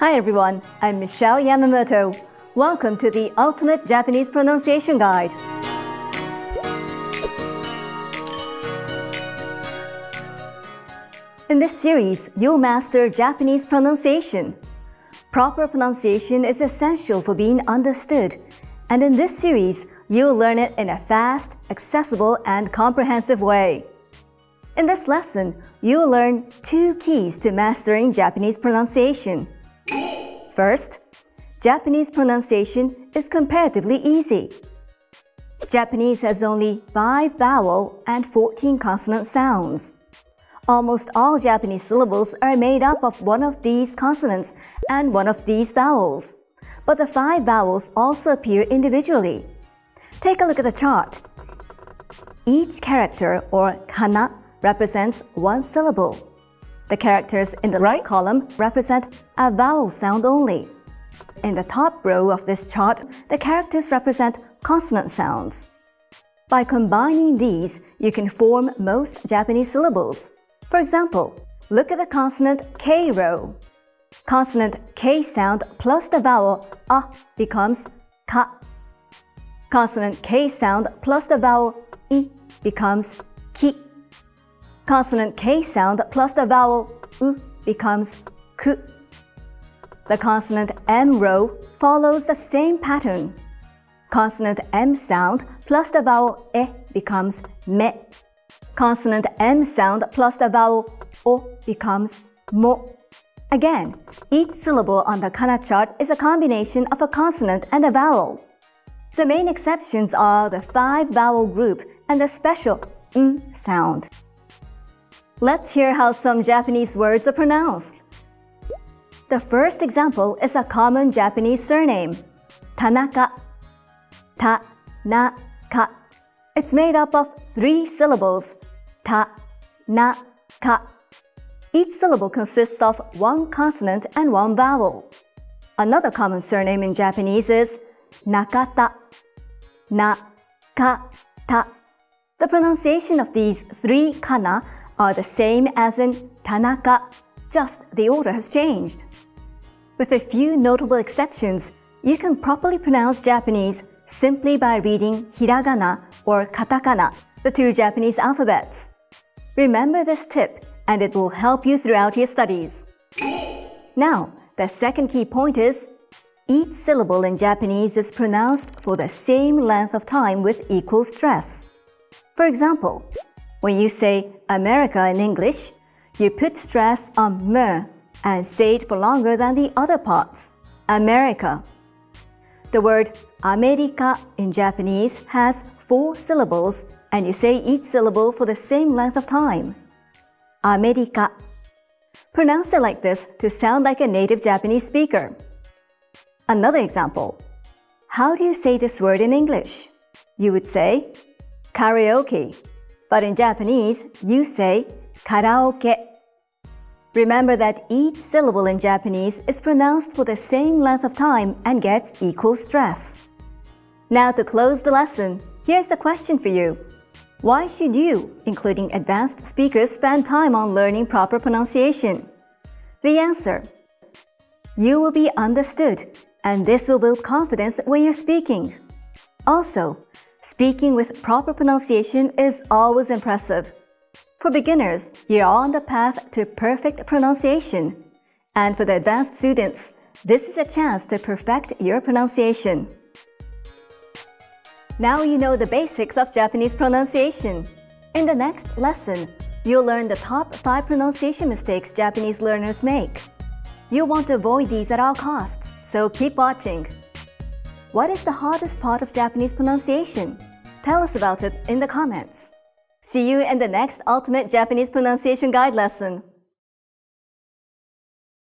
Hi everyone, I'm Michelle Yamamoto. Welcome to the Ultimate Japanese Pronunciation Guide. In this series, you'll master Japanese pronunciation. Proper pronunciation is essential for being understood, and in this series, you'll learn it in a fast, accessible, and comprehensive way. In this lesson, you'll learn two keys to mastering Japanese pronunciation. First, Japanese pronunciation is comparatively easy. Japanese has only 5 vowel and 14 consonant sounds. Almost all Japanese syllables are made up of one of these consonants and one of these vowels. But the five vowels also appear individually. Take a look at the chart. Each character or kana represents one syllable. The characters in the right column represent a vowel sound only. In the top row of this chart, the characters represent consonant sounds. By combining these, you can form most Japanese syllables. For example, look at the consonant K row. Consonant K sound plus the vowel a becomes ka. Consonant K sound plus the vowel i becomes ki. Consonant K sound plus the vowel u becomes ku. The consonant M row follows the same pattern. Consonant M sound plus the vowel e becomes me. Consonant M sound plus the vowel o becomes mo. Again, each syllable on the kana chart is a combination of a consonant and a vowel. The main exceptions are the five vowel group and the special m sound. Let's hear how some Japanese words are pronounced. The first example is a common Japanese surname, Tanaka. Ta-na-ka. It's made up of three syllables, ta-na-ka. Each syllable consists of one consonant and one vowel. Another common surname in Japanese is Nakata. Na-ka-ta. The pronunciation of these three kana are the same as in Tanaka, just the order has changed. With a few notable exceptions, you can properly pronounce Japanese simply by reading hiragana or katakana, the two Japanese alphabets. Remember this tip and it will help you throughout your studies. Now, the second key point is each syllable in Japanese is pronounced for the same length of time with equal stress. For example, when you say America in English, you put stress on me and say it for longer than the other parts. America. The word America in Japanese has four syllables and you say each syllable for the same length of time. America. Pronounce it like this to sound like a native Japanese speaker. Another example. How do you say this word in English? You would say karaoke. But in Japanese, you say karaoke. Remember that each syllable in Japanese is pronounced for the same length of time and gets equal stress. Now to close the lesson, here's the question for you. Why should you, including advanced speakers, spend time on learning proper pronunciation? The answer. You will be understood, and this will build confidence when you're speaking. Also, Speaking with proper pronunciation is always impressive. For beginners, you're on the path to perfect pronunciation. And for the advanced students, this is a chance to perfect your pronunciation. Now you know the basics of Japanese pronunciation. In the next lesson, you'll learn the top 5 pronunciation mistakes Japanese learners make. You'll want to avoid these at all costs, so keep watching. What is the hardest part of Japanese pronunciation? Tell us about it in the comments. See you in the next Ultimate Japanese Pronunciation Guide lesson.